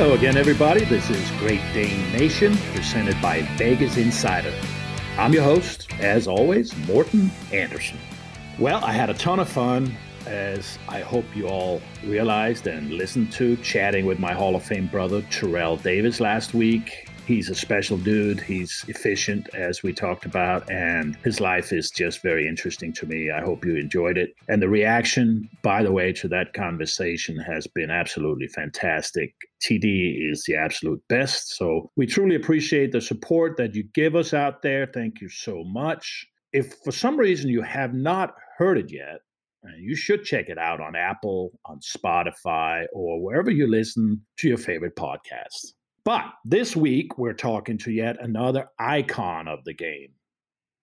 Hello again, everybody. This is Great Dane Nation, presented by Vegas Insider. I'm your host, as always, Morten Andersen. Well, I had a ton of fun, as I hope you all realized and listened to, chatting with my Hall of Fame brother, Terrell Davis, last week. He's a special dude. He's efficient, as we talked about, and his life is just very interesting to me. I hope you enjoyed it. And the reaction, by the way, to that conversation has been absolutely fantastic. TD is the absolute best. So we truly appreciate the support that you give us out there. Thank you so much. If for some reason you have not heard it yet, uh, you should check it out on Apple, on Spotify, or wherever you listen to your favorite podcasts. But this week, we're talking to yet another icon of the game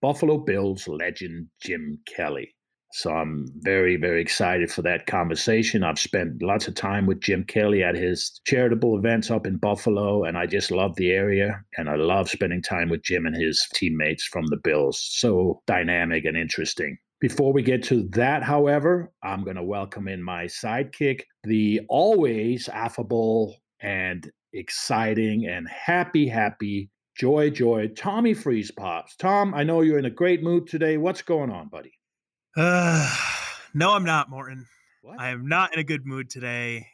Buffalo Bills legend Jim Kelly. So I'm very, very excited for that conversation. I've spent lots of time with Jim Kelly at his charitable events up in Buffalo, and I just love the area. And I love spending time with Jim and his teammates from the Bills. So dynamic and interesting. Before we get to that, however, I'm going to welcome in my sidekick, the always affable and exciting and happy, happy, joy, joy, Tommy Freeze Pops. Tom, I know you're in a great mood today. What's going on, buddy? Uh, no, I'm not, Morten. What? I am not in a good mood today.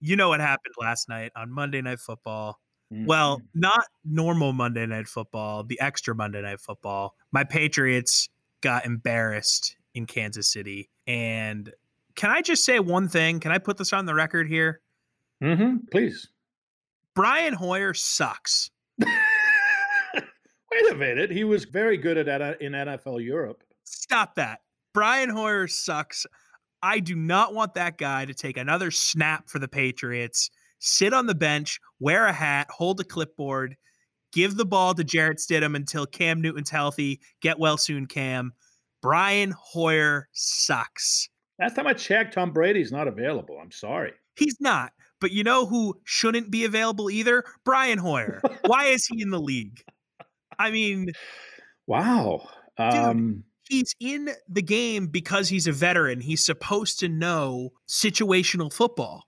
You know what happened last night on Monday Night Football. Mm-hmm. Well, not normal Monday Night Football, the extra Monday Night Football. My Patriots got embarrassed in Kansas City. And can I just say one thing? Can I put this on the record here? Mm-hmm. Please. Brian Hoyer sucks. Wait a minute. He was very good at in NFL Europe. Stop that. Brian Hoyer sucks. I do not want that guy to take another snap for the Patriots, sit on the bench, wear a hat, hold a clipboard, give the ball to Jarrett Stidham until Cam Newton's healthy. Get well soon, Cam. Brian Hoyer sucks. Last time I checked, Tom Brady's not available. I'm sorry. He's not. But you know who shouldn't be available either? Brian Hoyer. Why is he in the league? I mean, wow. Um, dude, he's in the game because he's a veteran. He's supposed to know situational football.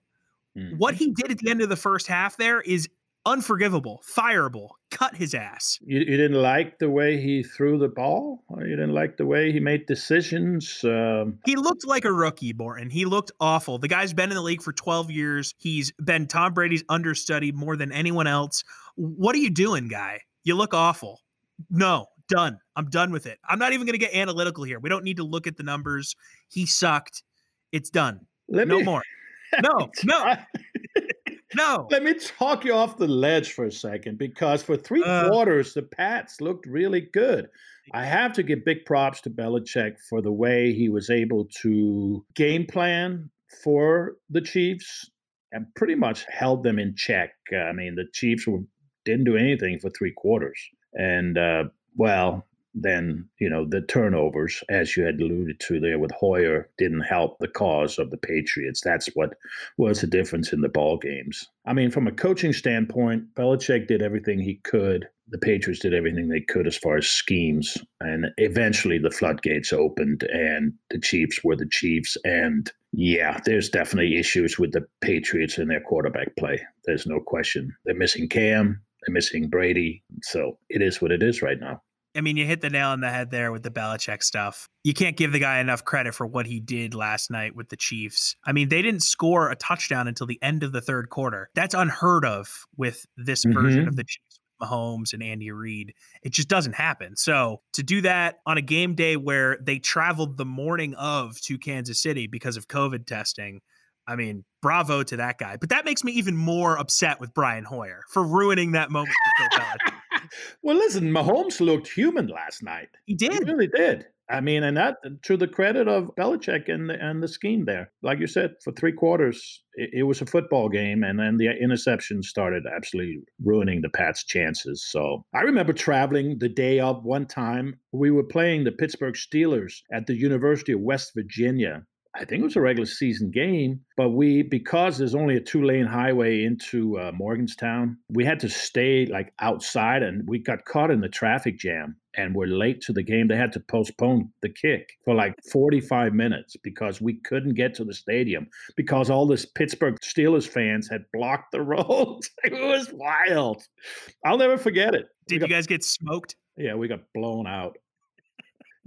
Mm-hmm. What he did at the end of the first half there is unforgivable, fireable. Cut his ass. You, you, didn't like the way he threw the ball? Or you didn't like the way he made decisions? Um... He looked like a rookie, Morten. He looked awful. The guy's been in the league for 12 years. He's been Tom Brady's understudy more than anyone else. What are you doing, guy? You look awful. No, done. I'm done with it. I'm not even going to get analytical here. We don't need to look at the numbers. He sucked. It's done. Let no me, more. No, no. No. Let me talk you off the ledge for a second because for three uh, quarters, the Pats looked really good. I have to give big props to Belichick for the way he was able to game plan for the Chiefs and pretty much held them in check. I mean, the Chiefs were, didn't do anything for three quarters. And, uh, well, then you know the turnovers, as you had alluded to there with Hoyer, didn't help the cause of the Patriots. That's what was the difference in the ball games. I mean, from a coaching standpoint, Belichick did everything he could. The Patriots did everything they could as far as schemes, and eventually the floodgates opened, and the Chiefs were the Chiefs. And yeah, there's definitely issues with the Patriots and their quarterback play. There's no question. They're missing Cam. They're missing Brady. So it is what it is right now. I mean, you hit the nail on the head there with the Belichick stuff. You can't give the guy enough credit for what he did last night with the Chiefs. I mean, they didn't score a touchdown until the end of the third quarter. That's unheard of with this mm-hmm. version of the Chiefs, Mahomes and Andy Reid. It just doesn't happen. So to do that on a game day where they traveled the morning of to Kansas City because of COVID testing, I mean, bravo to that guy. But that makes me even more upset with Brian Hoyer for ruining that moment for Bill Belichick well, listen, Mahomes looked human last night. He did. He really did. I mean, and that to the credit of Belichick and the, and the scheme there. Like you said, for three quarters, it, it, was a football game, and then the interception started absolutely ruining the Pats' chances. So I remember traveling the day of one time. We were playing the Pittsburgh Steelers at the University of West Virginia. I think it was a regular season game, but we because there's only a two lane highway into uh, Morgantown, we had to stay like outside, and we got caught in the traffic jam and were late to the game. They had to postpone the kick for like 45 minutes because we couldn't get to the stadium because all this Pittsburgh Steelers fans had blocked the road. it was wild. I'll never forget it. Did got, you guys get smoked? Yeah, we got blown out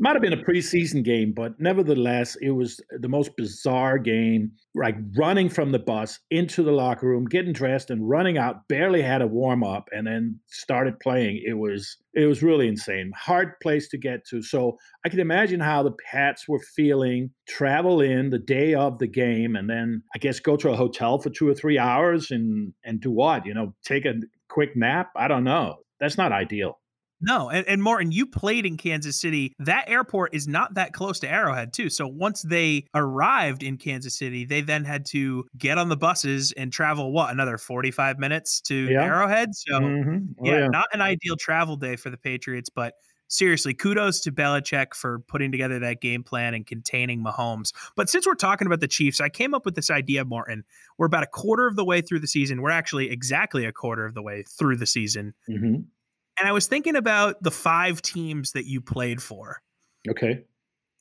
might have been a preseason game, but nevertheless, it was the most bizarre game. Like running from the bus into the locker room, getting dressed, and running out. Barely had a warm up, and then started playing. It was it was really insane. Hard place to get to. So I can imagine how the Pats were feeling. Travel in the day of the game, and then I guess go to a hotel for two or three hours and and do what? You know, take a quick nap. I don't know. That's not ideal. No, and, and Martin, you played in Kansas City. That airport is not that close to Arrowhead, too. So once they arrived in Kansas City, they then had to get on the buses and travel what another forty five minutes to yeah. Arrowhead. So mm-hmm. oh, yeah, yeah, not an ideal travel day for the Patriots, but seriously, kudos to Belichick for putting together that game plan and containing Mahomes. But since we're talking about the Chiefs, I came up with this idea, Martin. We're about a quarter of the way through the season. We're actually exactly a quarter of the way through the season. Mm-hmm. And I was thinking about the five teams that you played for. Okay.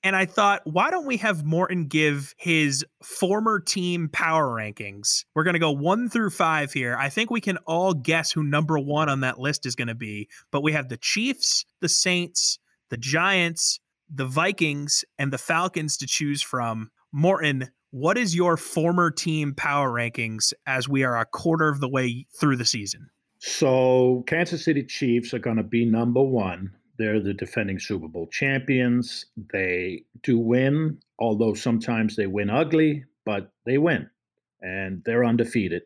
And I thought, why don't we have Morten give his former team power rankings? We're going to go one through five here. I think we can all guess who number one on that list is going to be. But we have the Chiefs, the Saints, the Giants, the Vikings, and the Falcons to choose from. Morten, what is your former team power rankings as we are a quarter of the way through the season? So, Kansas City Chiefs are going to be number one. They're the defending Super Bowl champions. They do win, although sometimes they win ugly, but they win and they're undefeated.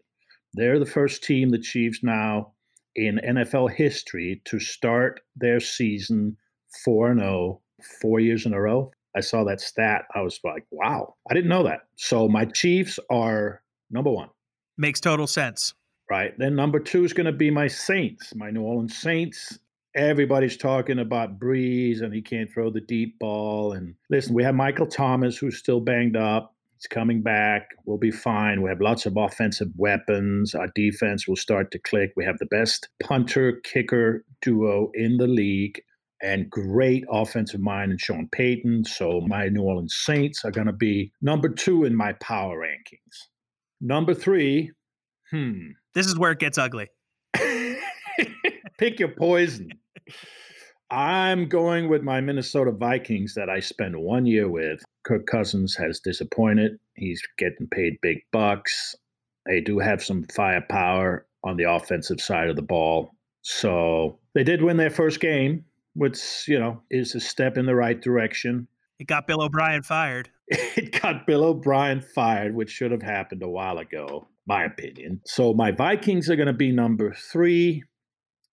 They're the first team, the Chiefs, now in NFL history to start their season 4 0 four years in a row. I saw that stat. I was like, wow, I didn't know that. So my Chiefs are number one. Makes total sense right? Then number two is going to be my Saints, my New Orleans Saints. Everybody's talking about Brees and he can't throw the deep ball. And listen, we have Michael Thomas who's still banged up. He's coming back. We'll be fine. We have lots of offensive weapons. Our defense will start to click. We have the best punter kicker duo in the league and great offensive mind in Sean Payton. So my New Orleans Saints are going to be number two in my power rankings. Number three, hmm, this is where it gets ugly. Pick your poison. I'm going with my Minnesota Vikings that I spent one year with. Kirk Cousins has disappointed. He's getting paid big bucks. They do have some firepower on the offensive side of the ball. So they did win their first game, which, you know, is a step in the right direction. It got Bill O'Brien fired. It got Bill O'Brien fired, which should have happened a while ago my opinion. So my Vikings are going to be number three,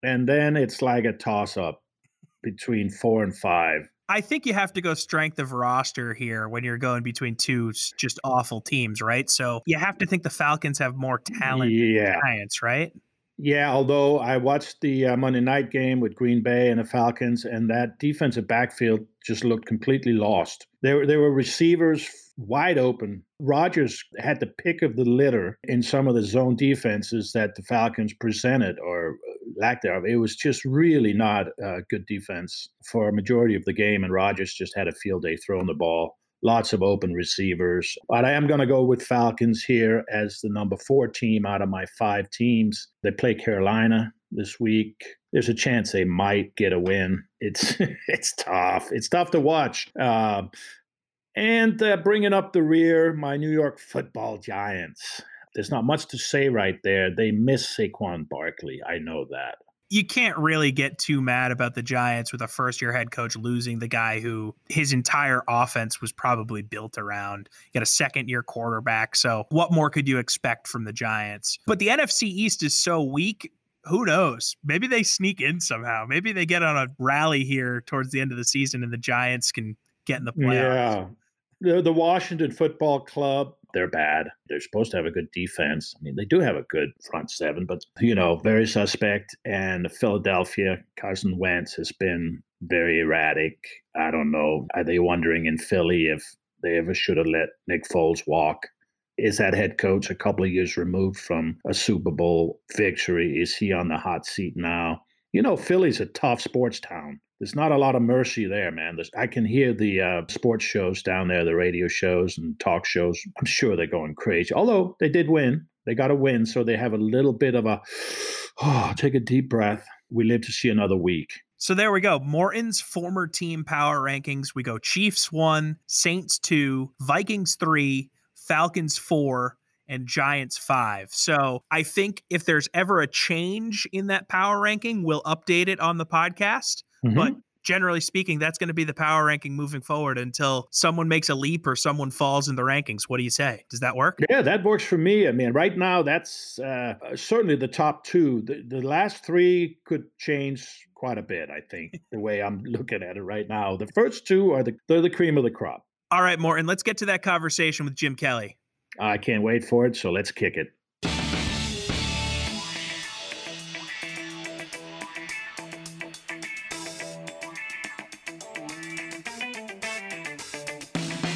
and then it's like a toss up between four and five. I think you have to go strength of roster here when you're going between two just awful teams, right? So you have to think the Falcons have more talent yeah. Giants, right? Yeah, although I watched the uh, Monday night game with Green Bay and the Falcons, and that defensive backfield just looked completely lost. There, there were receivers wide open. Rodgers had the pick of the litter in some of the zone defenses that the Falcons presented or lack thereof. It was just really not a good defense for a majority of the game, and Rodgers just had a field day throwing the ball. Lots of open receivers. But I am going to go with Falcons here as the number four team out of my five teams. They play Carolina this week. There's a chance they might get a win. It's it's tough. It's tough to watch. Uh, and uh, bringing up the rear, my New York football giants. There's not much to say right there. They miss Saquon Barkley. I know that. You can't really get too mad about the Giants with a first year head coach losing the guy who his entire offense was probably built around. You got a second year quarterback. So, what more could you expect from the Giants? But the NFC East is so weak who knows? Maybe they sneak in somehow. Maybe they get on a rally here towards the end of the season and the Giants can get in the playoffs. The, the Washington Football Club, they're bad. They're supposed to have a good defense. I mean, they do have a good front seven, but, you know, very suspect. And Philadelphia, Carson Wentz has been very erratic. I don't know. Are they wondering in Philly if they ever should have let Nick Foles walk. Is that head coach a couple of years removed from a Super Bowl victory? Is he on the hot seat now? You know, Philly's a tough sports town. There's not a lot of mercy there, man. There's, I can hear the uh, sports shows down there, the radio shows and talk shows. I'm sure they're going crazy. Although they did win, they got a win, so they have a little bit of a oh, take a deep breath. We live to see another week. So there we go. Morten's former team power rankings. We go Chiefs one, Saints two, Vikings three, Falcons four, and Giants five. So I think if there's ever a change in that power ranking, we'll update it on the podcast. Mm-hmm. But generally speaking, that's going to be the power ranking moving forward until someone makes a leap or someone falls in the rankings. What do you say? Does that work? Yeah, that works for me. I mean, right now, that's uh, certainly the top two. The, the last three could change quite a bit, I think, the way I'm looking at it right now. The first two are the, they're the cream of the crop. All right, Morten, let's get to that conversation with Jim Kelly. I can't wait for it, so let's kick it.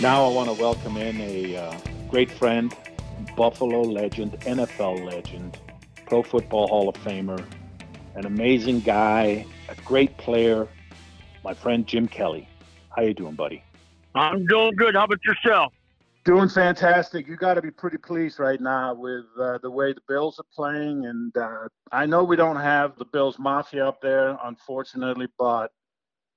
Now I want to welcome in a uh, great friend, Buffalo legend, NFL legend, Pro Football Hall of Famer, an amazing guy, a great player, my friend Jim Kelly. How you doing, buddy? I'm doing good. How about yourself? Doing fantastic. You got to be pretty pleased right now with uh, the way the Bills are playing. And uh, I know we don't have the Bills Mafia up there, unfortunately, but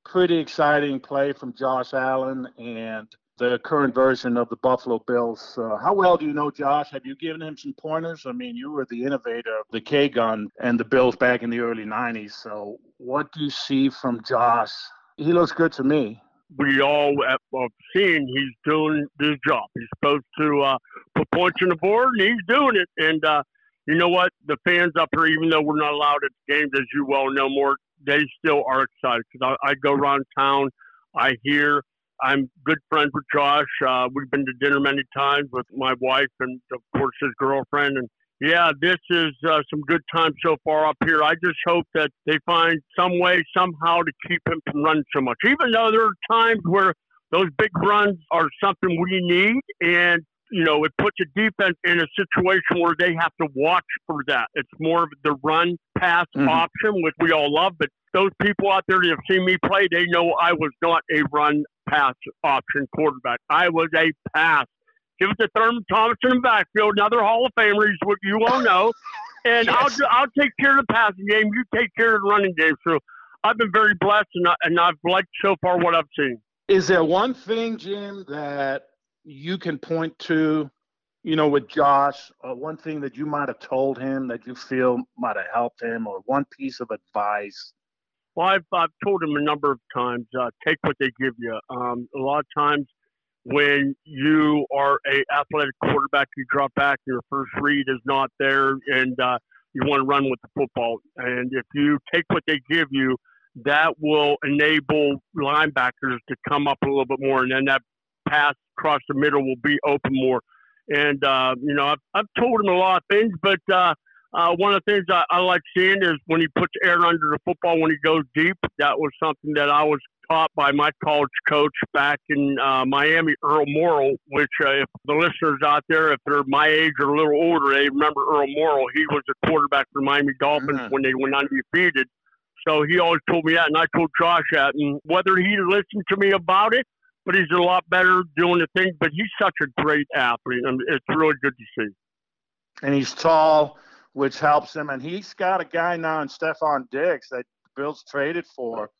pretty exciting play from Josh Allen and the current version of the Buffalo Bills. Uh, how well do you know Josh? Have you given him some pointers? I mean, you were the innovator of the K gun and the Bills back in the early 90s. So, what do you see from Josh? He looks good to me we all have seen he's doing his job. He's supposed to uh, put points on the board, and he's doing it. And uh, you know what? The fans up here, even though we're not allowed at games, as you well know, more, they still are excited because I, I go around town, I hear. I'm good friends with Josh. Uh, we've been to dinner many times with my wife and, of course, his girlfriend. And yeah, this is uh, some good times so far up here. I just hope that they find some way, somehow, to keep him from running so much. Even though there are times where those big runs are something we need, and you know, it puts a defense in a situation where they have to watch for that. It's more of the run pass mm-hmm. option, which we all love. But those people out there that have seen me play, they know I was not a run pass option quarterback. I was a pass Give it to Thurman Thomas in backfield, another Hall of Famer. He's what you all know. And yes. I'll I'll take care of the passing game. You take care of the running game. So I've been very blessed, and, I, and I've liked so far what I've seen. Is there one thing, Jim, that you can point to, you know, with Josh, or one thing that you might have told him that you feel might have helped him, or one piece of advice? Well, I've, I've told him a number of times, uh, take what they give you. Um, a lot of times when you are a athletic quarterback, you drop back, your first read is not there, and uh, you want to run with the football. And if you take what they give you, that will enable linebackers to come up a little bit more, and then that pass across the middle will be open more. And uh, you know, I've, I've told him a lot of things, but uh, uh, one of the things I, I like seeing is when he puts air under the football when he goes deep. That was something that I was taught by my college coach back in uh, Miami, Earl Morrall, which uh, if the listeners out there, if they're my age or a little older, they remember Earl Morrall. He was a quarterback for Miami Dolphins mm-hmm. when they went undefeated. So he always told me that, and I told Josh that. And whether he listened to me about it, but he's a lot better doing the thing. But he's such a great athlete, and it's really good to see. And he's tall, which helps him. And he's got a guy now in Stefon Diggs that Bills traded for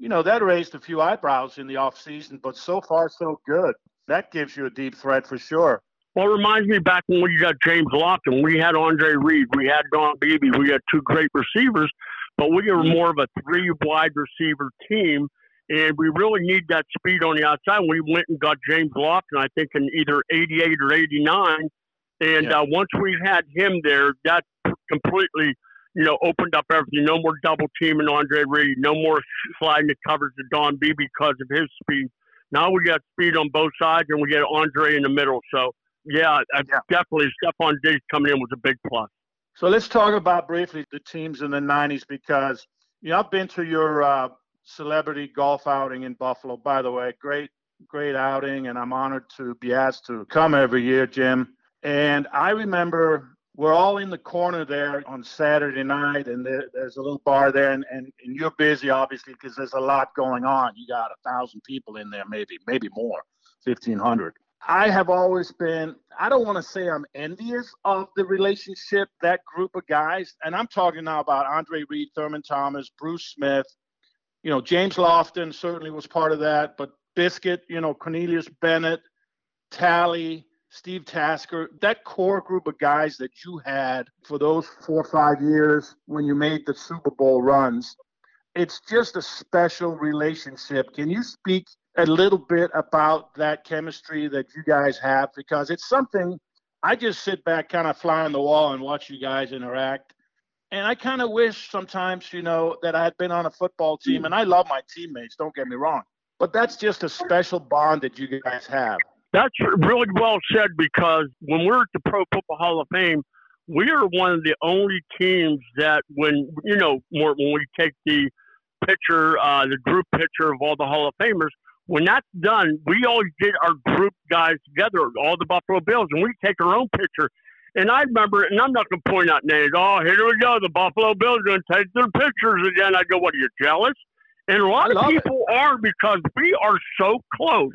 you know, that raised a few eyebrows in the offseason, but so far so good. That gives you a deep threat for sure. Well, it reminds me back when we got James Lofton. We had Andre Reed. We had Don Beebe. We had two great receivers, but we were more of a three wide receiver team. And we really need that speed on the outside. We went and got James Lofton, I think, in either 88 or 89. And yeah. uh, once we had him there, that completely – you know, opened up everything. No more double teaming Andre Reed. No more sliding the coverage to Don B because of his speed. Now we got speed on both sides, and we get Andre in the middle. So, yeah, yeah. definitely Stefon Diggs coming in was a big plus. So let's talk about briefly the teams in the '90s because you know I've been to your uh, celebrity golf outing in Buffalo. By the way, great great outing, and I'm honored to be asked to come every year, Jim. And I remember we're all in the corner there on Saturday night, and there, there's a little bar there, and, and, and you're busy obviously because there's a lot going on. You got a thousand people in there, maybe, maybe more, fifteen hundred. I have always been, I don't want to say I'm envious of the relationship, that group of guys. And I'm talking now about Andre Reed, Thurman Thomas, Bruce Smith. You know, James Lofton certainly was part of that, but Biscuit, you know, Cornelius Bennett, Tally, Steve Tasker, that core group of guys that you had for those four or five years when you made the Super Bowl runs, it's just a special relationship. Can you speak a little bit about that chemistry that you guys have? Because it's something I just sit back, kind of fly on the wall and watch you guys interact. And I kind of wish sometimes, you know, that I had been on a football team. And I love my teammates, don't get me wrong. But that's just a special bond that you guys have. That's really well said because when we're at the Pro Football Hall of Fame, we are one of the only teams that when you know when we take the picture, uh, the group picture of all the Hall of Famers, when that's done, we always get our group guys together, all the Buffalo Bills, and we take our own picture. And I remember, and I'm not going to point out names. Oh, here we go. The Buffalo Bills are going to take their pictures again. I go, what are you jealous? And a lot of people it. are because we are so close.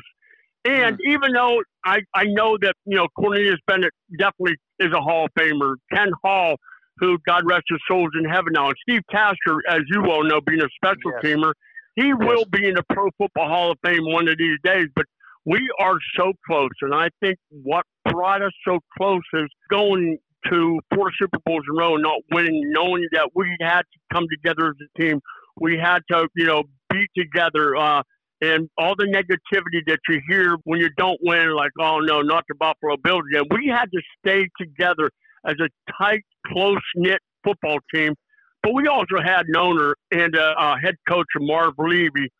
And mm. even though I, I know that, you know, Cornelius Bennett definitely is a Hall of Famer, Kent Hull, who God rest his soul is in heaven now, and Steve Tasker, as you well know, being a special yes. teamer, he yes. will be in the Pro Football Hall of Fame one of these days. But we are so close. And I think what brought us so close is going to four Super Bowls in a row not winning, knowing that we had to come together as a team. We had to, you know, be together. Uh, and all the negativity that you hear when you don't win, like, oh no, not the Buffalo Bills again. We had to stay together as a tight, close knit football team. But we also had an owner and a, a head coach, Marv Levy,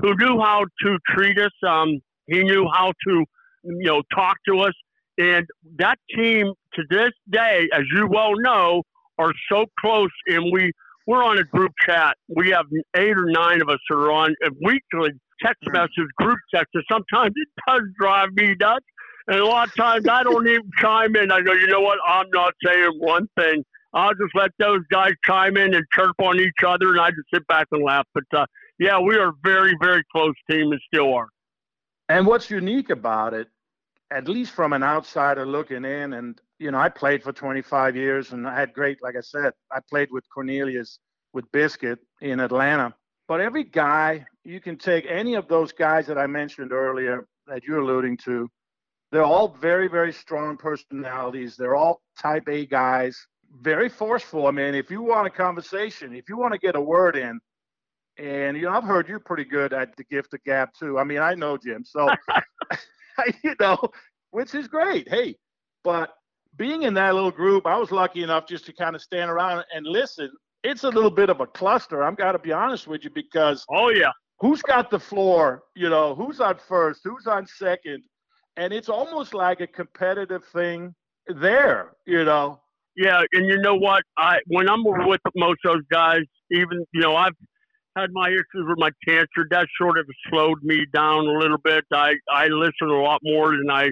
who knew how to treat us. Um, he knew how to, you know, talk to us. And that team to this day, as you well know, are so close. And we we're on a group chat. We have eight or nine of us that are on a weekly text hmm. messages, group text. And sometimes it does drive me nuts. And a lot of times I don't even chime in. I go, you know what? I'm not saying one thing. I'll just let those guys chime in and chirp on each other, and I just sit back and laugh. But uh, yeah, we are a very, very close team and still are. And what's unique about it, at least from an outsider looking in, and you know, I played for 25 years, and I had great, like I said, I played with Cornelius with Biscuit in Atlanta. But every guy, you can take any of those guys that I mentioned earlier that you're alluding to. They're all very, very strong personalities. They're all type A guys, very forceful. I mean, if you want a conversation, if you want to get a word in, and you know, I've heard you're pretty good at the gift of gab too. I mean, I know Jim, so you know, which is great. Hey, but being in that little group, I was lucky enough just to kind of stand around and listen. It's a little bit of a cluster. I'm got to be honest with you because oh yeah, who's got the floor? You know, who's on first? Who's on second? And it's almost like a competitive thing there. You know. Yeah, and you know what? I when I'm with most of those guys, even you know, I've had my issues with my cancer. That sort of slowed me down a little bit. I I listen a lot more than I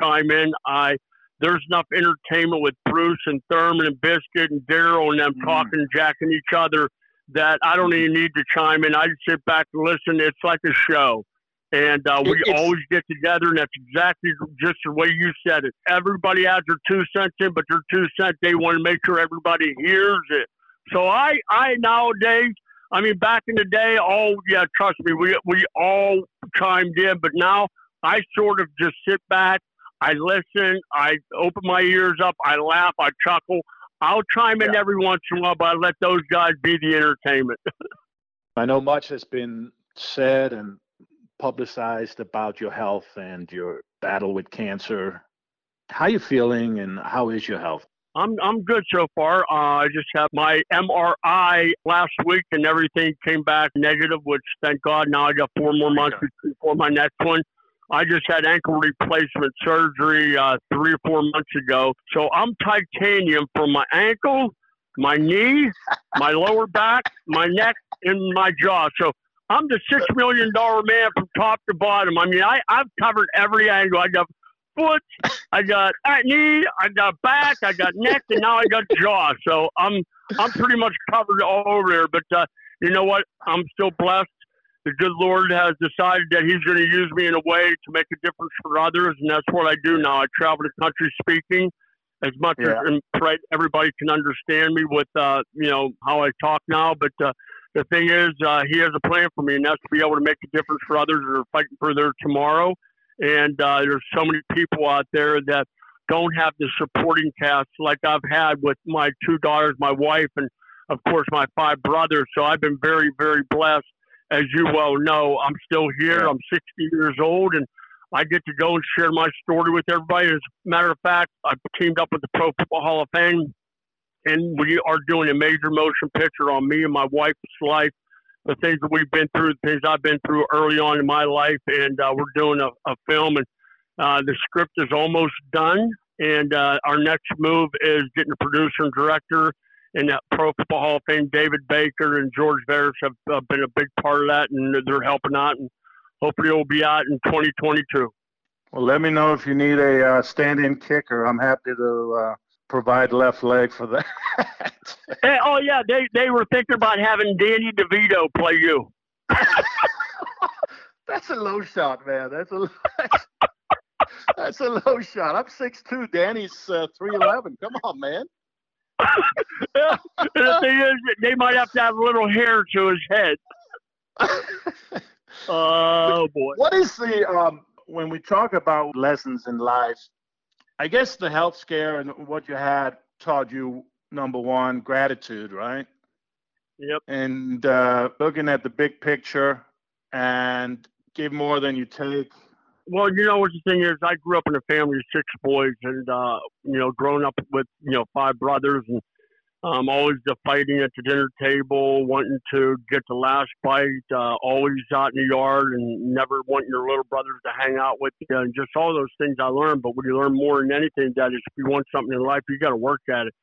chime in. I there's enough entertainment with Bruce and Thurman and Biscuit and Darryl and them mm. talking, jacking each other that I don't even need to chime in. I just sit back and listen. It's like a show. And uh, we it's, always get together, and that's exactly just the way you said it. Everybody has their two cents in, but their two cents, they want to make sure everybody hears it. So I, I nowadays, I mean, back in the day, oh yeah, trust me, we we all chimed in, but now I sort of just sit back I listen. I open my ears up. I laugh. I chuckle. I'll chime in yeah. every once in a while, but I let those guys be the entertainment. I know much has been said and publicized about your health and your battle with cancer. How are you feeling and how is your health? I'm I'm good so far. Uh, I just had my MRI last week and everything came back negative, which thank God now I got four more months before my next one. I just had ankle replacement surgery uh, three or four months ago. So I'm titanium from my ankle, my knees, my lower back, my neck, and my jaw. So I'm the six million dollar man from top to bottom. I mean, I I've covered every angle. I got foot, I got knee, I got back, I got neck, and now I got jaw. So I'm I'm pretty much covered all over there. But uh, you know what? I'm still blessed. The good Lord has decided that He's going to use me in a way to make a difference for others, and that's what I do now. I travel the country speaking as much yeah. as and pray everybody can understand me with uh, you know how I talk now. But uh, the thing is, uh, He has a plan for me, and that's to be able to make a difference for others that are fighting for their tomorrow. And uh, there's so many people out there that don't have the supporting cast like I've had with my two daughters, my wife, and of course my five brothers. So I've been very, very blessed. As you well know, I'm still here. I'm 60 years old, and I get to go and share my story with everybody. As a matter of fact, I've teamed up with the Pro Football Hall of Fame, and we are doing a major motion picture on me and my wife's life the things that we've been through, the things I've been through early on in my life, and uh, we're doing a, a film, and uh, the script is almost done, and uh, our next move is getting a producer and director. And that Pro Football Hall of Fame, David Baker and George Veras have been a big part of that, and they're helping out. And hopefully, it will be out in 2022. Well, let me know if you need a uh, stand-in kicker. I'm happy to uh, provide left leg for that. hey, oh yeah, they they were thinking about having Danny DeVito play you. that's a low shot, man. That's a that's a low shot. I'm six two. Danny's uh, three eleven. Come on, man. yeah, the thing is, they might have to have a little hair to his head. oh boy! What is the um, when we talk about lessons in life? I guess the health scare and what you had taught you number one gratitude, right? Yep. And uh, looking at the big picture and give more than you take. Well, you know what the thing is, I grew up in a family of six boys, and uh, you know, growing up with you know five brothers and um, always the fighting at the dinner table, wanting to get the last bite, uh, always out in the yard and never wanting your little brothers to hang out with you, and just all those things I learned. But what you learn more than anything, that is, if you want something in life, you got to work at it.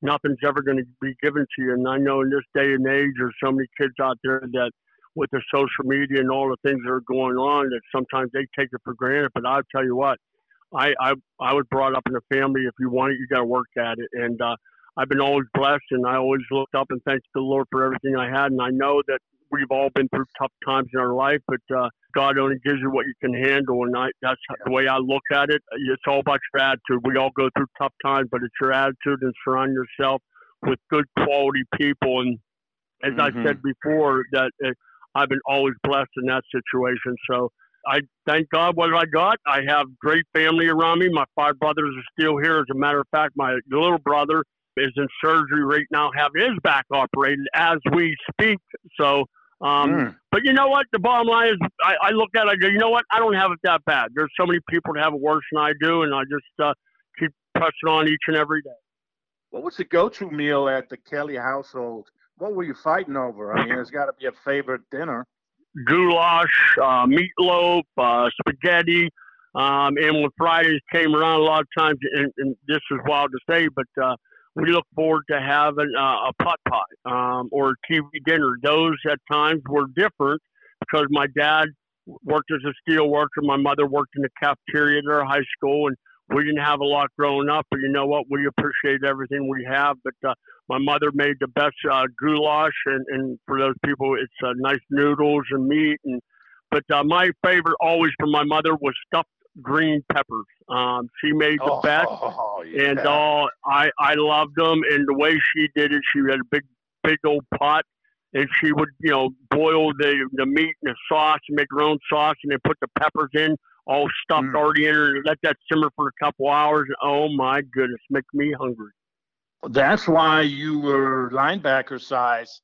Nothing's ever going to be given to you. And I know in this day and age, there's so many kids out there that, with the social media and all the things that are going on, that sometimes they take it for granted. But I'll tell you what, I I, I was brought up in a family. If you want it, you got to work at it, and uh, I've been always blessed, and I always looked up and thanked the Lord for everything I had. And I know that we've all been through tough times in our life, but uh, God only gives you what you can handle, and I, that's the way I look at it. It's all about your attitude. We all go through tough times, but it's your attitude and surround yourself with good quality people. And as mm-hmm. I said before, that uh, I've been always blessed in that situation. So I thank God what I got. I have great family around me. My five brothers are still here. As a matter of fact, my little brother is in surgery right now, having his back operated as we speak. So, um, mm. but you know what? The bottom line is, I, I look at it, I go, you know what? I don't have it that bad. There's so many people that have it worse than I do, and I just uh, keep pressing on each and every day. What was the go-to meal at the Kelly household? What were you fighting over? I mean, there's got to be a favorite dinner. Goulash, uh, meatloaf, uh, spaghetti. Um, and when Fridays came around, a lot of times, and, and this is wild to say, but uh, we look forward to having uh, a pot pie um, or TV dinner. Those at times were different because my dad worked as a steel worker. My mother worked in the cafeteria at our high school, and we didn't have a lot growing up. But you know what? We appreciate everything we have. But uh, my mother made the best uh, goulash, and, and for those people, it's uh, nice noodles and meat. And but uh, my favorite always from my mother was stuffed green peppers. Um, she made the oh, best, yeah. and uh, I I loved them. And the way she did it, she had a big big old pot, and she would you know boil the the meat and the sauce and make her own sauce, and then put the peppers in, all stuffed mm. already in her, and let that simmer for a couple hours. Oh my goodness, make me hungry. That's why you were linebacker size.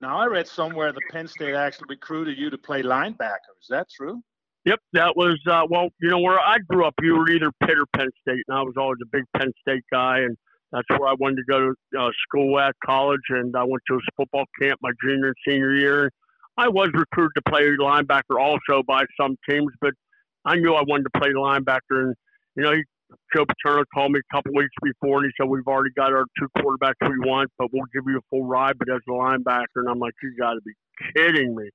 Now I read somewhere the Penn State actually recruited you to play linebacker. Is that true? Yep, that was uh, well. You know where I grew up, you were either Pitt or Penn State, and I was always a big Penn State guy, and that's where I wanted to go to uh, school at college. And I went to a football camp my junior and senior year. I was recruited to play linebacker also by some teams, but I knew I wanted to play linebacker. And you know, Joe Paterno called me a couple weeks before, and he said, "We've already got our two quarterbacks we want, but we'll give you a full ride, but as a linebacker." And I'm like, "You got to be kidding me!"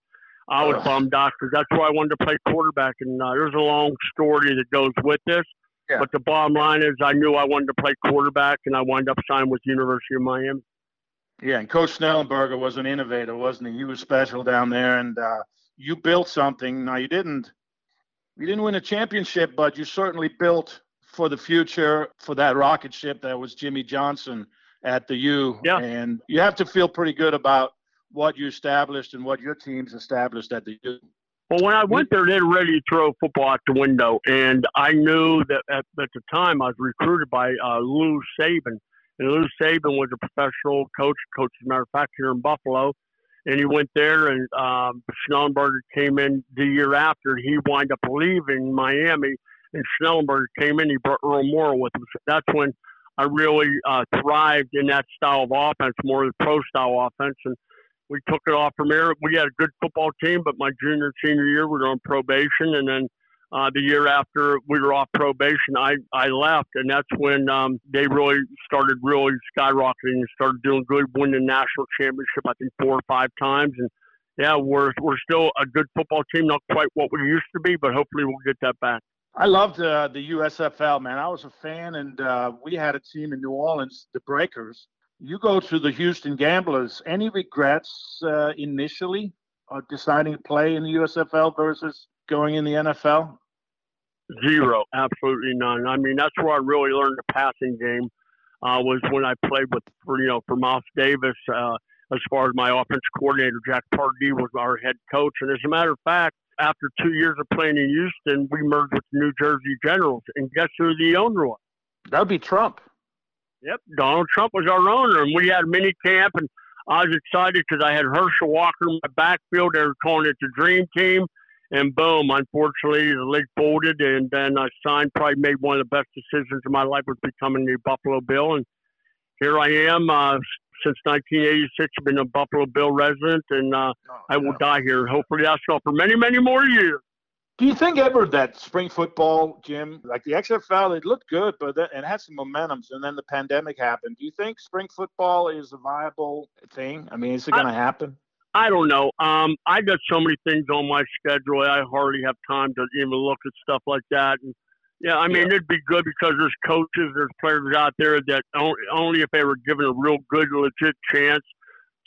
I was bummed out because that's why I wanted to play quarterback. And uh, there's a long story that goes with this. Yeah. But the bottom line is, I knew I wanted to play quarterback, and I wound up signing with University of Miami. Yeah, and Coach Schnellenberger was an innovator, wasn't he? He was special down there, and uh, you built something. Now you didn't, you didn't win a championship, but you certainly built for the future for that rocket ship that was Jimmy Johnson at the U. Yeah. And you have to feel pretty good about what you established and what your teams established at the U. Well, when I went there, they were ready to throw football out the window, and I knew that at, at the time I was recruited by uh, Lou Saban, and Lou Saban was a professional coach, coach as a matter of fact here in Buffalo, and he went there, and um, Schnellenberger came in the year after. He wound up leaving Miami, and Schnellenberger came in. He brought Earl Morrall with him. So that's when I really uh, thrived in that style of offense, more of the pro style offense, and we took it off from there. We had a good football team, but my junior senior year we were on probation, and then uh, the year after we were off probation, I I left, and that's when um, they really started really skyrocketing and started doing good, winning national championship. I think four or five times, and yeah, we're we're still a good football team, not quite what we used to be, but hopefully we'll get that back. I loved uh, the USFL, man. I was a fan, and uh, we had a team in New Orleans, the Breakers, you go to the Houston Gamblers. Any regrets uh, initially of deciding to play in the USFL versus going in the NFL? Zero, absolutely none. I mean, that's where I really learned the passing game. Uh, was when I played with, for, you know, for Mouse Davis. Uh, as far as my offense coordinator, Jack Pardee was our head coach, and as a matter of fact, after two years of playing in Houston, we merged with the New Jersey Generals, and guess who the owner was? That would be Trump. Yep, Donald Trump was our owner, and we had mini camp, and I was excited because I had Herschel Walker in my backfield. They were calling it the Dream Team, and boom! Unfortunately, the league folded, and then I signed. Probably made one of the best decisions of my life was becoming the Buffalo Bill, and here I am. Uh, since 1986, I've been a Buffalo Bill resident, and uh, Oh, I will yeah. die here. Hopefully, that's all for many, many more years. Do you think ever that spring football, Jim, like the XFL, it looked good, but then, it had some momentum, and then the pandemic happened. Do you think spring football is a viable thing? I mean, is it going to happen? I don't know. Um, I got so many things on my schedule. I hardly have time to even look at stuff like that. And yeah, I mean, it'd be good because there's coaches, there's players out there that only, only if they were given a real good, legit chance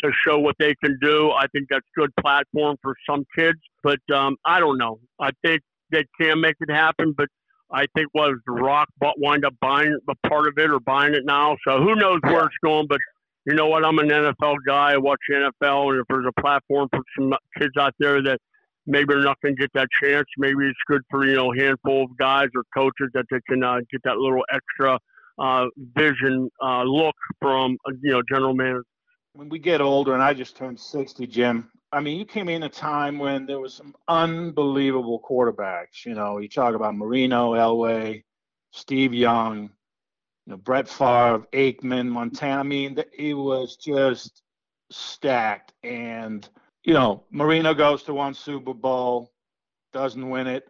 to show what they can do. I think that's good platform for some kids. But um, I don't know. I think they can make it happen, but I think was the Rock but wind up buying a part of it or buying it now. So who knows where it's going? But you know what? I'm an NFL guy. I watch the NFL, and if there's a platform for some kids out there that maybe they're not going to get that chance, maybe it's good for you know a handful of guys or coaches that they can uh, get that little extra uh, vision uh, look from uh, you know general manager. When we get older, and I just turned 60, Jim, I mean, you came in a time when there was some unbelievable quarterbacks. You know, you talk about Marino, Elway, Steve Young, you know, Brett Favre, Aikman, Montana. I mean, it was just stacked. And, you know, Marino goes to one Super Bowl, doesn't win it.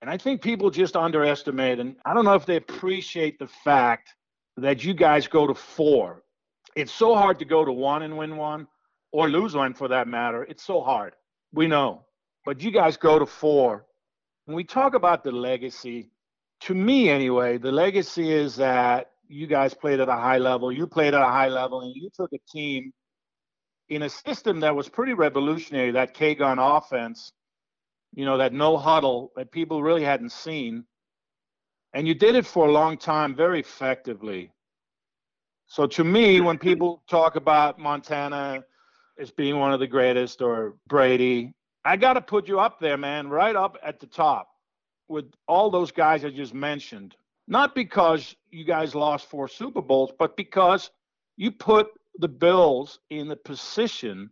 And I think people just underestimate, and I don't know if they appreciate the fact that you guys go to four it's so hard to go to one and win one or lose one for that matter. It's so hard. We know. But you guys go to four. When we talk about the legacy, to me anyway, the legacy is that you guys played at a high level, you played at a high level, and you took a team in a system that was pretty revolutionary, that K gun offense, you know, that no huddle that people really hadn't seen. And you did it for a long time very effectively. So to me, when people talk about Montana as being one of the greatest or Brady, I got to put you up there, man, right up at the top with all those guys I just mentioned. Not because you guys lost four Super Bowls, but because you put the Bills in the position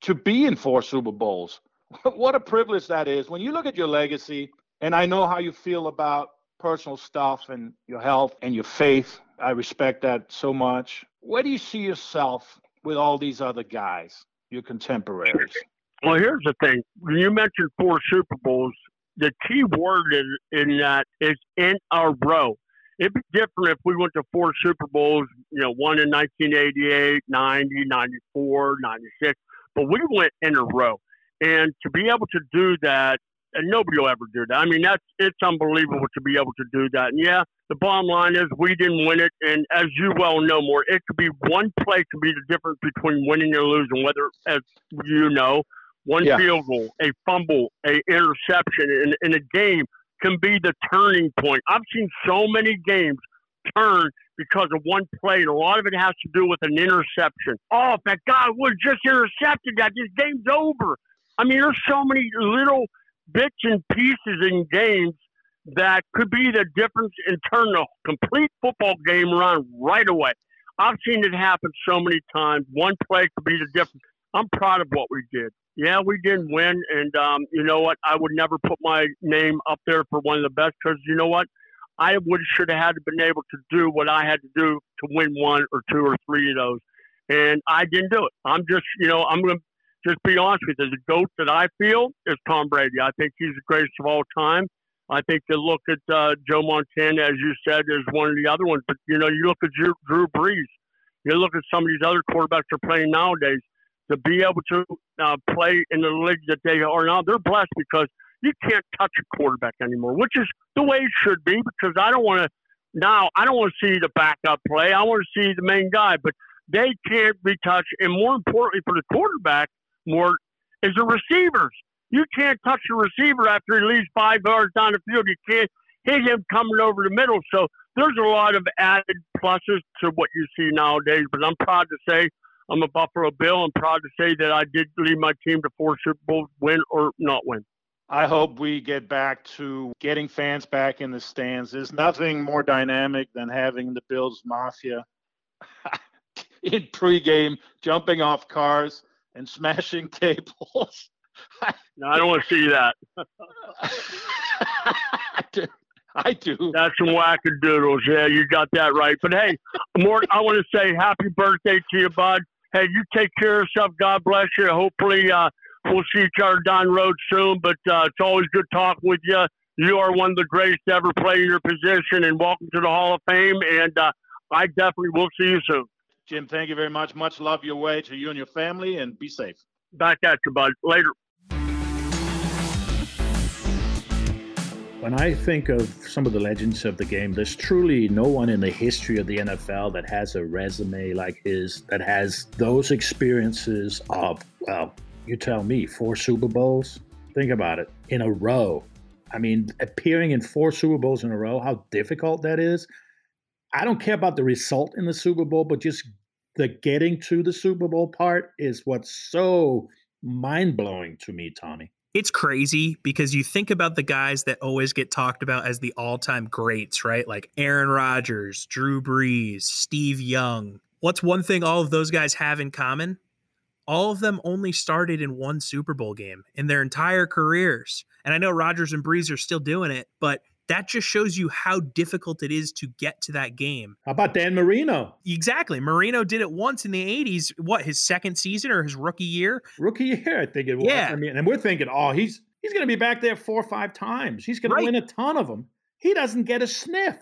to be in four Super Bowls. what a privilege that is. When you look at your legacy, and I know how you feel about personal stuff and your health and your faith. I respect that so much. Where do you see yourself with all these other guys, your contemporaries? Well, here's the thing. When you mentioned four Super Bowls, the key word in, in that is in a row. It'd be different if we went to four Super Bowls, you know, one in 1988, 90, 94, 96, but we went in a row. And to be able to do that, and nobody will ever do that. I mean, that's it's unbelievable to be able to do that. And yeah, the bottom line is we didn't win it. And as you well know, more, it could be one play could be the difference between winning or losing. Whether, as you know, one yeah. field goal, a fumble, a interception in, in a game can be the turning point. I've seen so many games turn because of one play, and a lot of it has to do with an interception. Oh, if that guy would just intercepted that, this game's over. I mean, there's so many little bits and pieces in games that could be the difference in turning a complete football game around right away. I've seen it happen so many times. One play could be the difference. I'm proud of what we did. Yeah, we didn't win, and um, you know what? I would never put my name up there for one of the best because you know what? I would should have had been able to do what I had to do to win one or two or three of those, and I didn't do it. I'm just, you know, I'm going to just be honest with you. The goat that I feel is Tom Brady. I think he's the greatest of all time. I think to look at uh, Joe Montana, as you said, is one of the other ones. But you know, you look at Drew, Drew Brees. You look at some of these other quarterbacks are playing nowadays. To be able to uh, play in the league that they are now, they're blessed because you can't touch a quarterback anymore, which is the way it should be. Because I don't want to now. I don't want to see the backup play. I want to see the main guy, but they can't be touched. And more importantly, for the quarterback, more is the receivers. You can't touch the receiver after he leaves five yards down the field. You can't hit him coming over the middle. So there's a lot of added pluses to what you see nowadays. But I'm proud to say I'm a Buffalo Bill. I'm proud to say that I did lead my team to four Super Bowls, win or not win. I hope we get back to getting fans back in the stands. There's nothing more dynamic than having the Bills Mafia in pregame jumping off cars and smashing tables. no, I don't want to see that. I, do. I do. That's some wackadoodles. Yeah, you got that right. But hey, Mort, I want to say happy birthday to you, bud. Hey, you take care of yourself. God bless you. Hopefully, uh, we'll see each other down the road soon. But uh, it's always good talking with you. You are one of the greatest to ever play in your position, and welcome to the Hall of Fame. And uh, I definitely will see you soon. Jim, thank you very much. Much love your way to you and your family, and be safe. Back at you, bud. Later. When I think of some of the legends of the game, there's truly no one in the history of the NFL that has a resume like his, that has those experiences of, well, you tell me, four Super Bowls? Think about it in a row. I mean, appearing in four Super Bowls in a row, how difficult that is. I don't care about the result in the Super Bowl, but just the getting to the Super Bowl part is what's so mind blowing to me, Tommy. It's crazy because you think about the guys that always get talked about as the all time greats, right? Like Aaron Rodgers, Drew Brees, Steve Young. What's one thing all of those guys have in common? All of them only started in one Super Bowl game in their entire careers. And I know Rodgers and Brees are still doing it, but that just shows you how difficult it is to get to that game. How about Dan Marino? Exactly. Marino did it once in the 80s. What, his second season or his rookie year? Rookie year, I think it was. Yeah. I mean, and we're thinking, oh, he's he's going to be back there four or five times. He's going right. to win a ton of them. He doesn't get a sniff.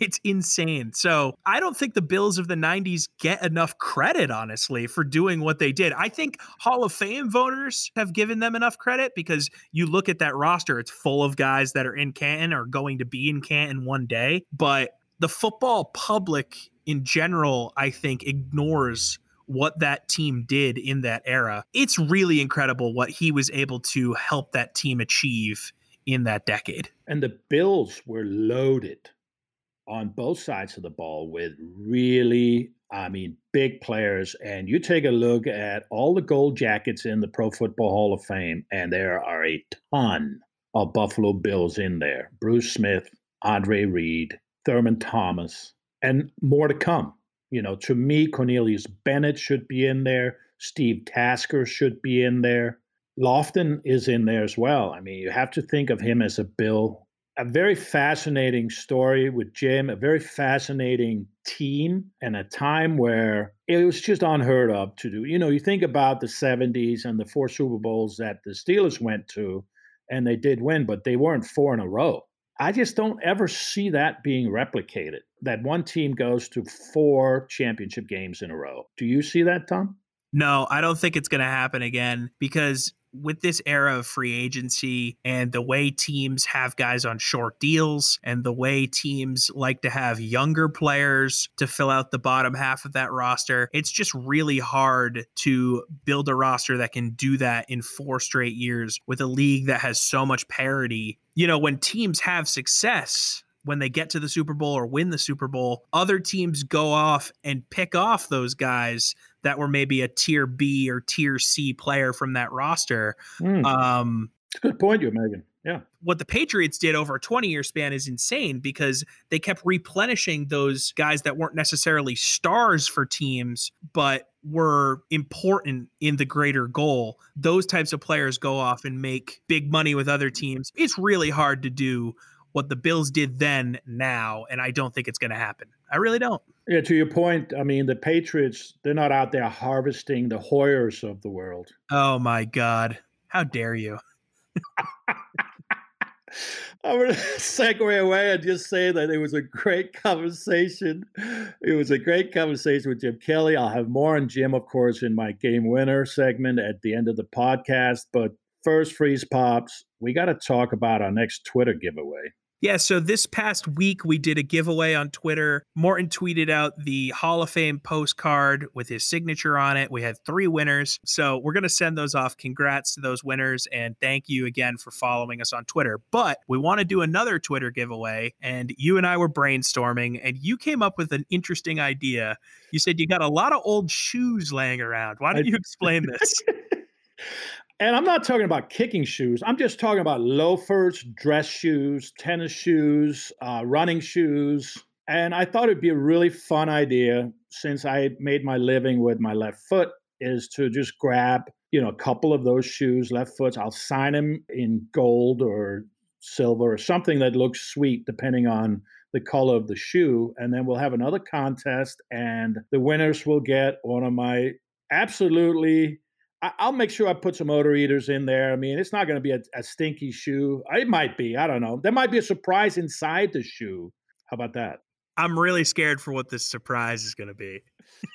It's insane. So I don't think the Bills of the 90s get enough credit, honestly, for doing what they did. I think Hall of Fame voters have given them enough credit because you look at that roster, it's full of guys that are in Canton or going to be in Canton one day. But the football public in general, I think, ignores what that team did in that era. It's really incredible what he was able to help that team achieve in that decade. And the Bills were loaded on both sides of the ball with really, I mean, big players. And you take a look at all the gold jackets in the Pro Football Hall of Fame, and there are a ton of Buffalo Bills in there Bruce Smith, Andre Reed, Thurman Thomas, and more to come. You know, to me, Cornelius Bennett should be in there. Steve Tasker should be in there. Lofton is in there as well. I mean, you have to think of him as a Bill a very fascinating story with Jim, a very fascinating team, and a time where it was just unheard of to do. You know, you think about the 70s and the four Super Bowls that the Steelers went to, and they did win, but they weren't four in a row. I just don't ever see that being replicated, that one team goes to four championship games in a row. Do you see that, Tom? No, I don't think it's going to happen again because with this era of free agency and the way teams have guys on short deals and the way teams like to have younger players to fill out the bottom half of that roster, it's just really hard to build a roster that can do that in four straight years with a league that has so much parity. You know, when teams have success, when they get to the Super Bowl or win the Super Bowl, other teams go off and pick off those guys that were maybe a tier B or tier C player from that roster. Mm. Um, it's a good point you're making. Yeah. What the Patriots did over a 20 year span is insane because they kept replenishing those guys that weren't necessarily stars for teams, but were important in the greater goal. Those types of players go off and make big money with other teams. It's really hard to do what the Bills did then now, and I don't think it's going to happen. I really don't. Yeah, to your point, I mean, the Patriots, they're not out there harvesting the Hoyers of the world. Oh, my God. How dare you? I'm going to segue away and just say that it was a great conversation. It was a great conversation with Jim Kelly. I'll have more on Jim, of course, in my game winner segment at the end of the podcast. But first, Freeze Pops, we got to talk about our next Twitter giveaway. Yeah, so this past week we did a giveaway on Twitter. Morten tweeted out the Hall of Fame postcard with his signature on it. We had three winners. So we're going to send those off. Congrats to those winners. And thank you again for following us on Twitter. But we want to do another Twitter giveaway. And you and I were brainstorming, and you came up with an interesting idea. You said you got a lot of old shoes laying around. Why don't you explain this? And I'm not talking about kicking shoes. I'm just talking about loafers, dress shoes, tennis shoes, uh, running shoes. And I thought it'd be a really fun idea since I made my living with my left foot is to just grab, you know, a couple of those shoes, left foots. I'll sign them in gold or silver or something that looks sweet, depending on the color of the shoe. And then we'll have another contest, and the winners will get one of my absolutely I'll make sure I put some odor eaters in there. I mean, it's not going to be a, a, stinky shoe. It might be. I don't know. There might be a surprise inside the shoe. How about that? I'm really scared for what this surprise is going to be.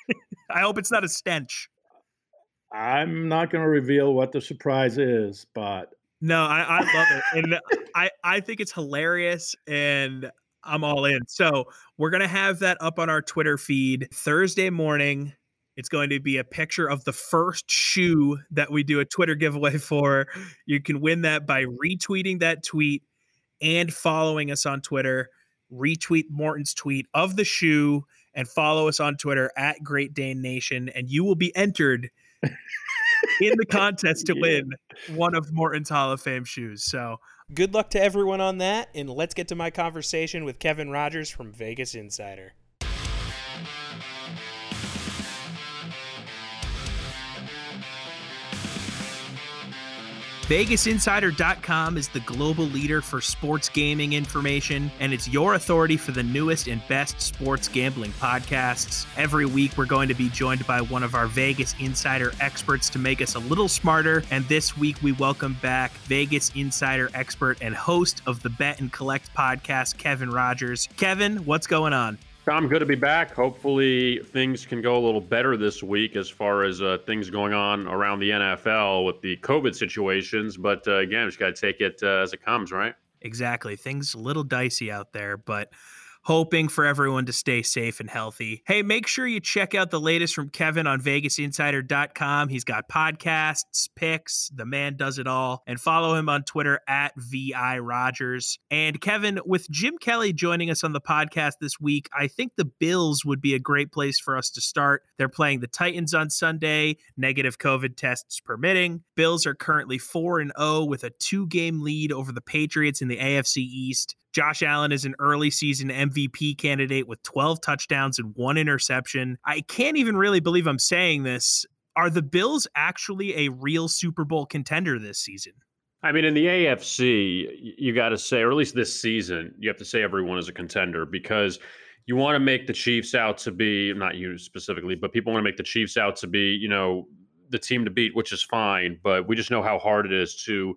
I hope it's not a stench. I'm not going to reveal what the surprise is, but no, I, I love it, and I I think it's hilarious, and I'm all in. So we're gonna have that up on our Twitter feed Thursday morning. It's going to be a picture of the first shoe that we do a Twitter giveaway for. You can win that by retweeting that tweet and following us on Twitter. Retweet Morten's tweet of the shoe and follow us on Twitter at Great Dane Nation, and you will be entered in the contest to win one of Morten's Hall of Fame shoes. So good luck to everyone on that, and let's get to my conversation with Kevin Rogers from Vegas Insider. VegasInsider.com is the global leader for sports gaming information, and it's your authority for the newest and best sports gambling podcasts. Every week, we're going to be joined by one of our Vegas Insider experts to make us a little smarter. And this week, we welcome back Vegas Insider expert and host of the Bet and Collect podcast, Kevin Rogers. Kevin, what's going on? Tom, good to be back. Hopefully, things can go a little better this week as far as uh, things going on around the NFL with the COVID situations. But uh, again, just got to take it uh, as it comes, right? Exactly. Things a little dicey out there, but hoping for everyone to stay safe and healthy. Hey, make sure you check out the latest from Kevin on VegasInsider.com. He's got podcasts, picks, the man does it all, and follow him on Twitter at VI Rogers. And Kevin, with Jim Kelly joining us on the podcast this week, I think the Bills would be a great place for us to start. They're playing the Titans on Sunday, negative COVID tests permitting. Bills are currently 4 and 0 with a two game lead over the Patriots in the AFC East. Josh Allen is an early season MVP candidate with 12 touchdowns and one interception. I can't even really believe I'm saying this. Are the Bills actually a real Super Bowl contender this season? I mean, in the AFC, you got to say, or at least this season, you have to say everyone is a contender because you want to make the Chiefs out to be, not you specifically, but people want to make the Chiefs out to be, you know, the team to beat, which is fine. But we just know how hard it is to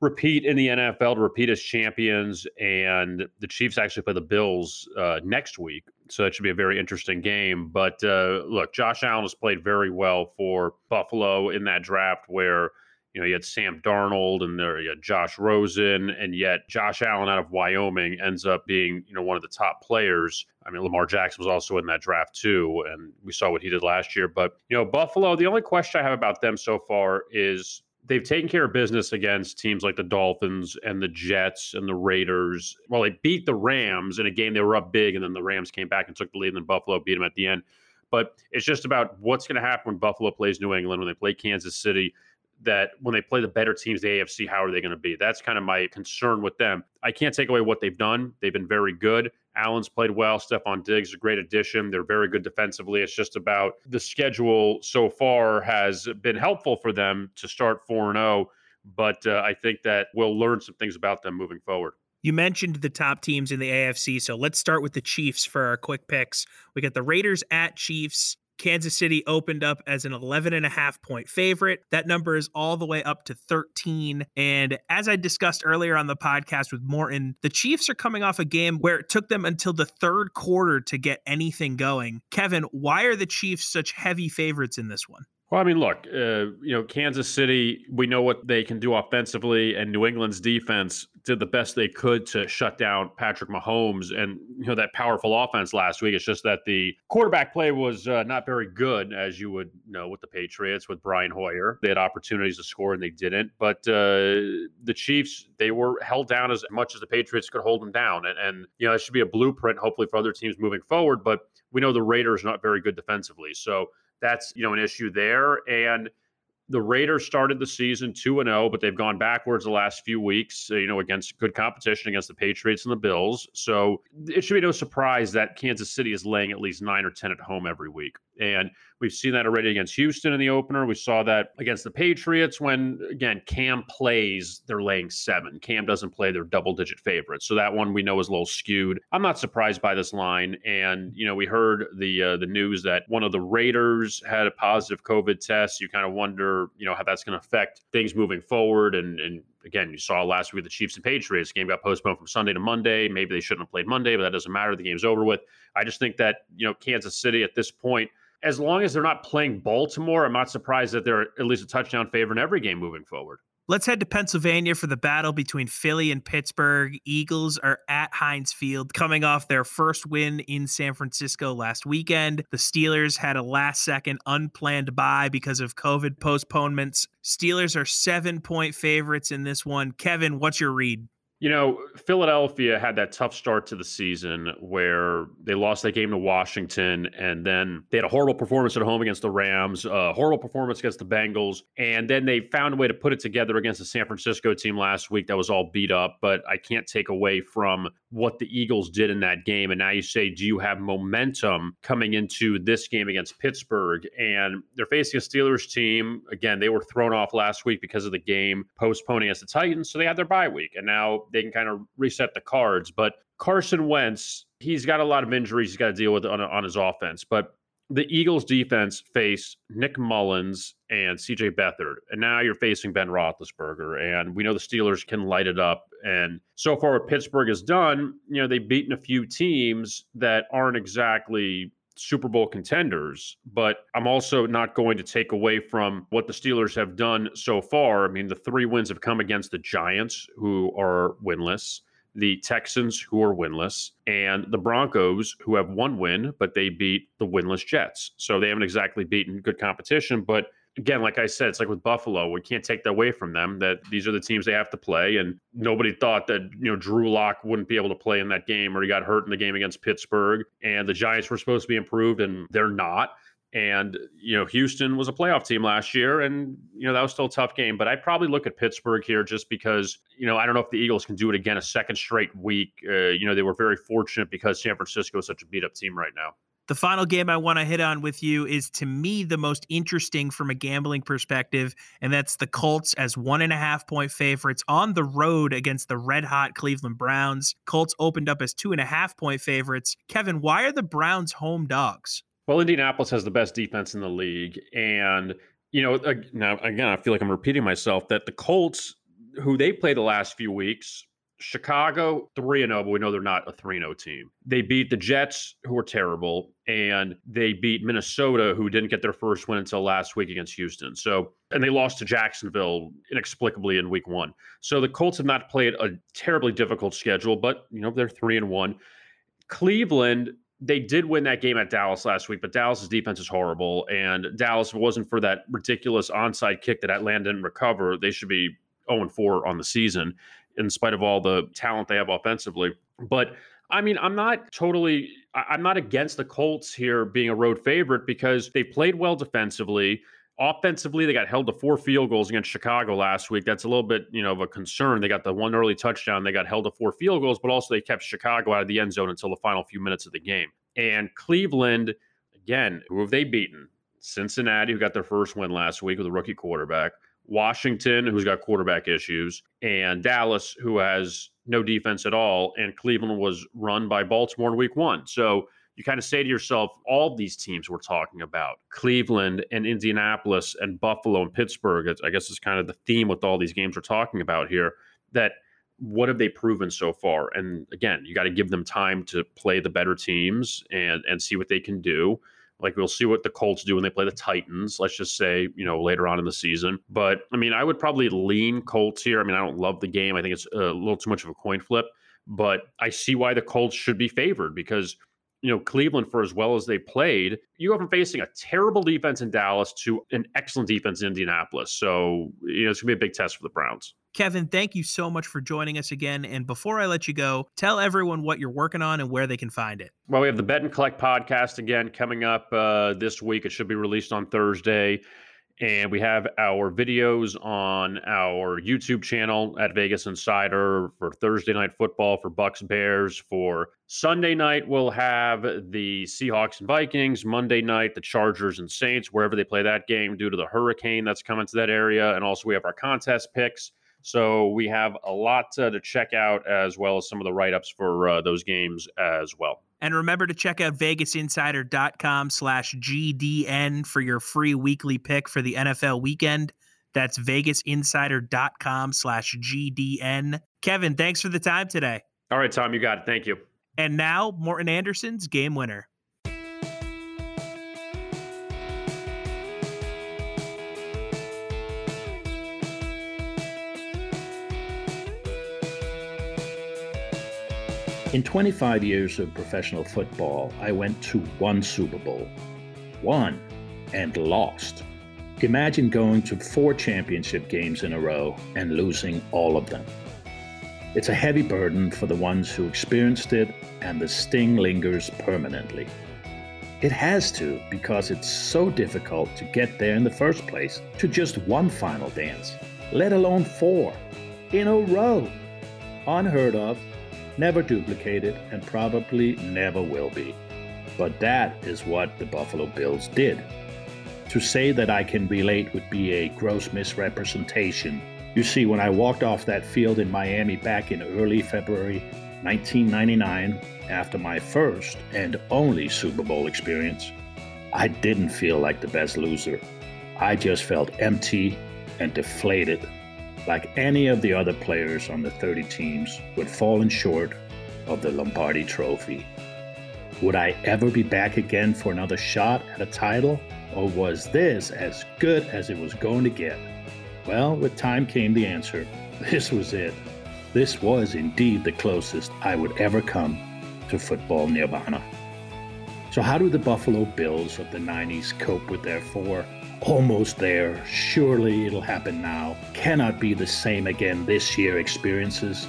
repeat in the NFL to repeat as champions, and the Chiefs actually play the Bills uh, next week, so that should be a very interesting game. But uh, look, Josh Allen has played very well for Buffalo in that draft, where You know, you had Sam Darnold and there you had Josh Rosen, and yet Josh Allen out of Wyoming ends up being, you know, one of the top players. I mean, Lamar Jackson was also in that draft too, and we saw what he did last year. But, you know, Buffalo, the only question I have about them so far is they've taken care of business against teams like the Dolphins and the Jets and the Raiders. Well, they beat the Rams in a game they were up big, and then the Rams came back and took the lead, and then Buffalo beat them at the end. But it's just about what's going to happen when Buffalo plays New England, when they play Kansas City. That when they play the better teams, the AFC, how are they going to be? That's kind of my concern with them. I can't take away what they've done. They've been very good. Allen's played well. Stefon Diggs a great addition. They're very good defensively. It's just about the schedule so far has been helpful for them to start 4 0. But uh, I think that we'll learn some things about them moving forward. You mentioned the top teams in the AFC, so let's start with the Chiefs for our quick picks. We got the Raiders at Chiefs. Kansas City opened up as an 11 and a half point favorite. That number is all the way up to 13. And as I discussed earlier on the podcast with Morten, the Chiefs are coming off a game where it took them until the third quarter to get anything going. Kevin, why are the Chiefs such heavy favorites in this one? Well, I mean, look, uh, you know, Kansas City, we know what they can do offensively, and New England's defense did the best they could to shut down Patrick Mahomes and, you know, that powerful offense last week. It's just that the quarterback play was uh, not very good, as you would know, with the Patriots, with Brian Hoyer. They had opportunities to score and they didn't. But uh, the Chiefs, they were held down as much as the Patriots could hold them down. And, and, you know, it should be a blueprint, hopefully, for other teams moving forward. But we know the Raiders are not very good defensively. So, that's you know an issue there. And the Raiders started the season 2 and 0, but they've gone backwards the last few weeks, uh, you know, against good competition against the Patriots and the Bills. So it should be no surprise that Kansas City is laying at least 9 or 10 at home every week. And we've seen that already against Houston in the opener. We saw that against the Patriots when, again, Cam plays, they're laying seven. Cam doesn't play, they're double digit favorites. So that one we know is a little skewed. I'm not surprised by this line. And, you know, we heard the uh, the news that one of the Raiders had a positive COVID test. You kind of wonder, you know, how that's going to affect things moving forward. And, and again, you saw last week the Chiefs and Patriots game got postponed from Sunday to Monday. Maybe they shouldn't have played Monday, but that doesn't matter. The game's over with. I just think that, you know, Kansas City at this point, as long as they're not playing Baltimore, I'm not surprised that they're at least a touchdown favorite in every game moving forward. Let's head to Pennsylvania for the battle between Philly and Pittsburgh. Eagles are at Heinz Field coming off their first win in San Francisco last weekend. The Steelers had a last second unplanned bye because of COVID postponements. Steelers are seven point favorites in this one. Kevin, what's your read? You know, Philadelphia had that tough start to the season where they lost that game to Washington, and then they had a horrible performance at home against the Rams, a horrible performance against the Bengals, and then they found a way to put it together against the San Francisco team last week that was all beat up. But I can't take away from what the Eagles did in that game. And now you say, do you have momentum coming into this game against Pittsburgh? And they're facing a Steelers team. Again, they were thrown off last week because of the game postponing against the Titans. So they had their bye week. And now they can kind of reset the cards. But Carson Wentz, he's got a lot of injuries he's got to deal with on, on his offense. But the Eagles defense face Nick Mullens and CJ Beathard. And now you're facing Ben Roethlisberger. And we know the Steelers can light it up. And so far, what Pittsburgh has done, you know, they've beaten a few teams that aren't exactly Super Bowl contenders, but I'm also not going to take away from what the Steelers have done so far. I mean, the three wins have come against the Giants, who are winless, the Texans, who are winless, and the Broncos, who have one win, but they beat the winless Jets. So they haven't exactly beaten good competition. But again, like I said, it's like with Buffalo. We can't take that away from them that these are the teams they have to play. And nobody thought that, you know, Drew Lock wouldn't be able to play in that game or he got hurt in the game against Pittsburgh. And the Giants were supposed to be improved, and they're not. And, you know, Houston was a playoff team last year, and, you know, that was still a tough game. But I'd probably look at Pittsburgh here just because, you know, I don't know if the Eagles can do it again a second straight week. Uh, you know, they were very fortunate because San Francisco is such a beat up team right now. The final game I want to hit on with you is to me the most interesting from a gambling perspective, and that's the Colts as one and a half point favorites on the road against the red hot Cleveland Browns. Colts opened up as two and a half point favorites. Kevin, why are the Browns home dogs? Well, Indianapolis has the best defense in the league. And, you know, now, again, I feel like I'm repeating myself that the Colts, who they play the last few weeks, Chicago 3 0, but we know they're not a 3 0 team. They beat the Jets, who were terrible, and they beat Minnesota, who didn't get their first win until last week against Houston. So, and they lost to Jacksonville inexplicably in week one. So the Colts have not played a terribly difficult schedule, but, you know, they're 3 and 1. Cleveland they did win that game at Dallas last week, but Dallas's defense is horrible. And Dallas, if it wasn't for that ridiculous onside kick that Atlanta didn't recover, they should be 0 4 on the season, in spite of all the talent they have offensively. But I mean, I'm not totally, I'm not against the Colts here being a road favorite because they played well defensively. Offensively, they got held to four field goals against Chicago last week. That's a little bit, you know, of a concern. They got the one early touchdown. They got held to four field goals, but also they kept Chicago out of the end zone until the final few minutes of the game. And Cleveland, again, who have they beaten? Cincinnati, who got their first win last week with a rookie quarterback. Washington, who's got quarterback issues, and Dallas, who has no defense at all. And Cleveland was run by Baltimore in week one. So you kind of say to yourself, all these teams we're talking about, Cleveland and Indianapolis and Buffalo and Pittsburgh, I guess is kind of the theme with all these games we're talking about here, that what have they proven so far? And again, you got to give them time to play the better teams and and see what they can do. Like we'll see what the Colts do when they play the Titans. Let's just say, you know, later on in the season. But I mean, I would probably lean Colts here. I mean, I don't love the game. I think it's a little too much of a coin flip. But I see why the Colts should be favored because you know, Cleveland for as well as they played, you go from facing a terrible defense in Dallas to an excellent defense in Indianapolis. So, you know, it's going to be a big test for the Browns. Kevin, thank you so much for joining us again. And before I let you go, tell everyone what you're working on and where they can find it. Well, we have the Bet and Collect podcast again coming up uh, this week. It should be released on Thursday. And we have our videos on our YouTube channel at Vegas Insider for Thursday night football for Bucs Bears. For Sunday night, we'll have the Seahawks and Vikings. Monday night, the Chargers and Saints, wherever they play that game due to the hurricane that's coming to that area. And also, we have our contest picks. So we have a lot uh, to check out as well as some of the write ups for uh, those games as well. And remember to check out vegasinsider.com slash GDN for your free weekly pick for the NFL weekend. That's vegasinsider.com slash GDN. Kevin, thanks for the time today. All right, Tom, you got it. Thank you. And now, Morten Andersen's game winner. In 25 years of professional football, I went to one Super Bowl. won, and lost. Imagine going to four championship games in a row and losing all of them. It's a heavy burden for the ones who experienced it, and the sting lingers permanently. It has to because it's so difficult to get there in the first place to just one final dance, let alone four in a row. Unheard of never duplicated, and probably never will be. But that is what the Buffalo Bills did. To say that I can relate would be a gross misrepresentation. You see, when I walked off that field in Miami back in early February 1999, after my first and only Super Bowl experience, I didn't feel like the best loser. I just felt empty and deflated like any of the other players on the 30 teams, would fallen short of the Lombardi trophy. Would I ever be back again for another shot at a title, or was this as good as it was going to get? Well, with time came the answer. This was it. This was indeed the closest I would ever come to football nirvana. So, how do the Buffalo Bills of the 90s cope with their four almost there. Surely it'll happen now. Cannot be the same again this year experiences.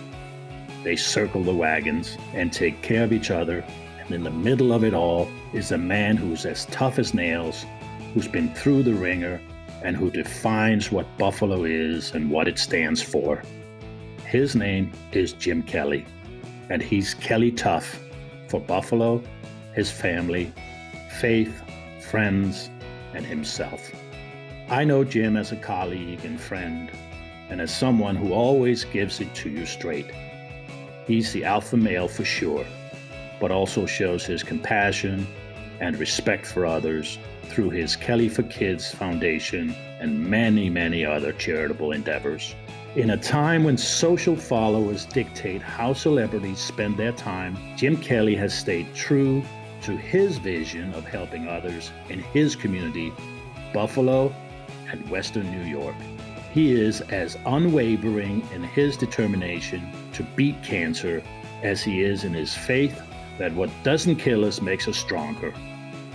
They circle the wagons and take care of each other, and in the middle of it all is a man who's as tough as nails, who's been through the ringer, and who defines what Buffalo is and what it stands for. His name is Jim Kelly, and he's Kelly Tough for Buffalo, his family, faith, friends, and himself. I know Jim as a colleague and friend, and as someone who always gives it to you straight. He's the alpha male for sure, but also shows his compassion and respect for others through his Kelly for Kids Foundation and many, many other charitable endeavors. In a time when social followers dictate how celebrities spend their time, Jim Kelly has stayed true to his vision of helping others in his community, Buffalo and Western New York. He is as unwavering in his determination to beat cancer as he is in his faith that what doesn't kill us makes us stronger,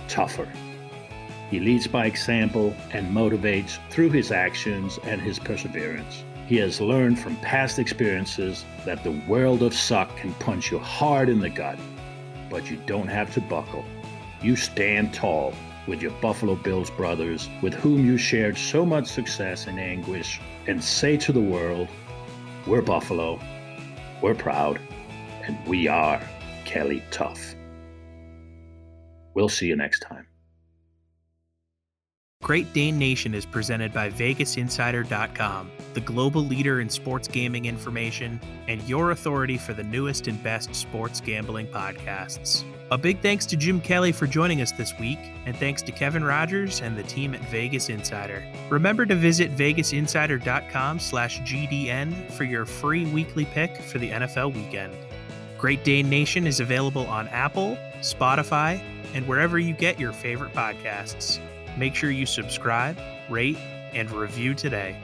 tougher. He leads by example and motivates through his actions and his perseverance. He has learned from past experiences that the world of suck can punch you hard in the gut, but you don't have to buckle. You stand tall with your Buffalo Bills brothers, with whom you shared so much success and anguish, and say to the world, We're Buffalo, we're proud, and we are Kelly Tough. We'll see you next time. Great Dane Nation is presented by VegasInsider.com, the global leader in sports gaming information and your authority for the newest and best sports gambling podcasts. A big thanks to Jim Kelly for joining us this week, and thanks to Kevin Rogers and the team at Vegas Insider. Remember to visit VegasInsider.com/gdn for your free weekly pick for the NFL weekend. Great Dane Nation is available on Apple, Spotify, and wherever you get your favorite podcasts. Make sure you subscribe, rate, and review today.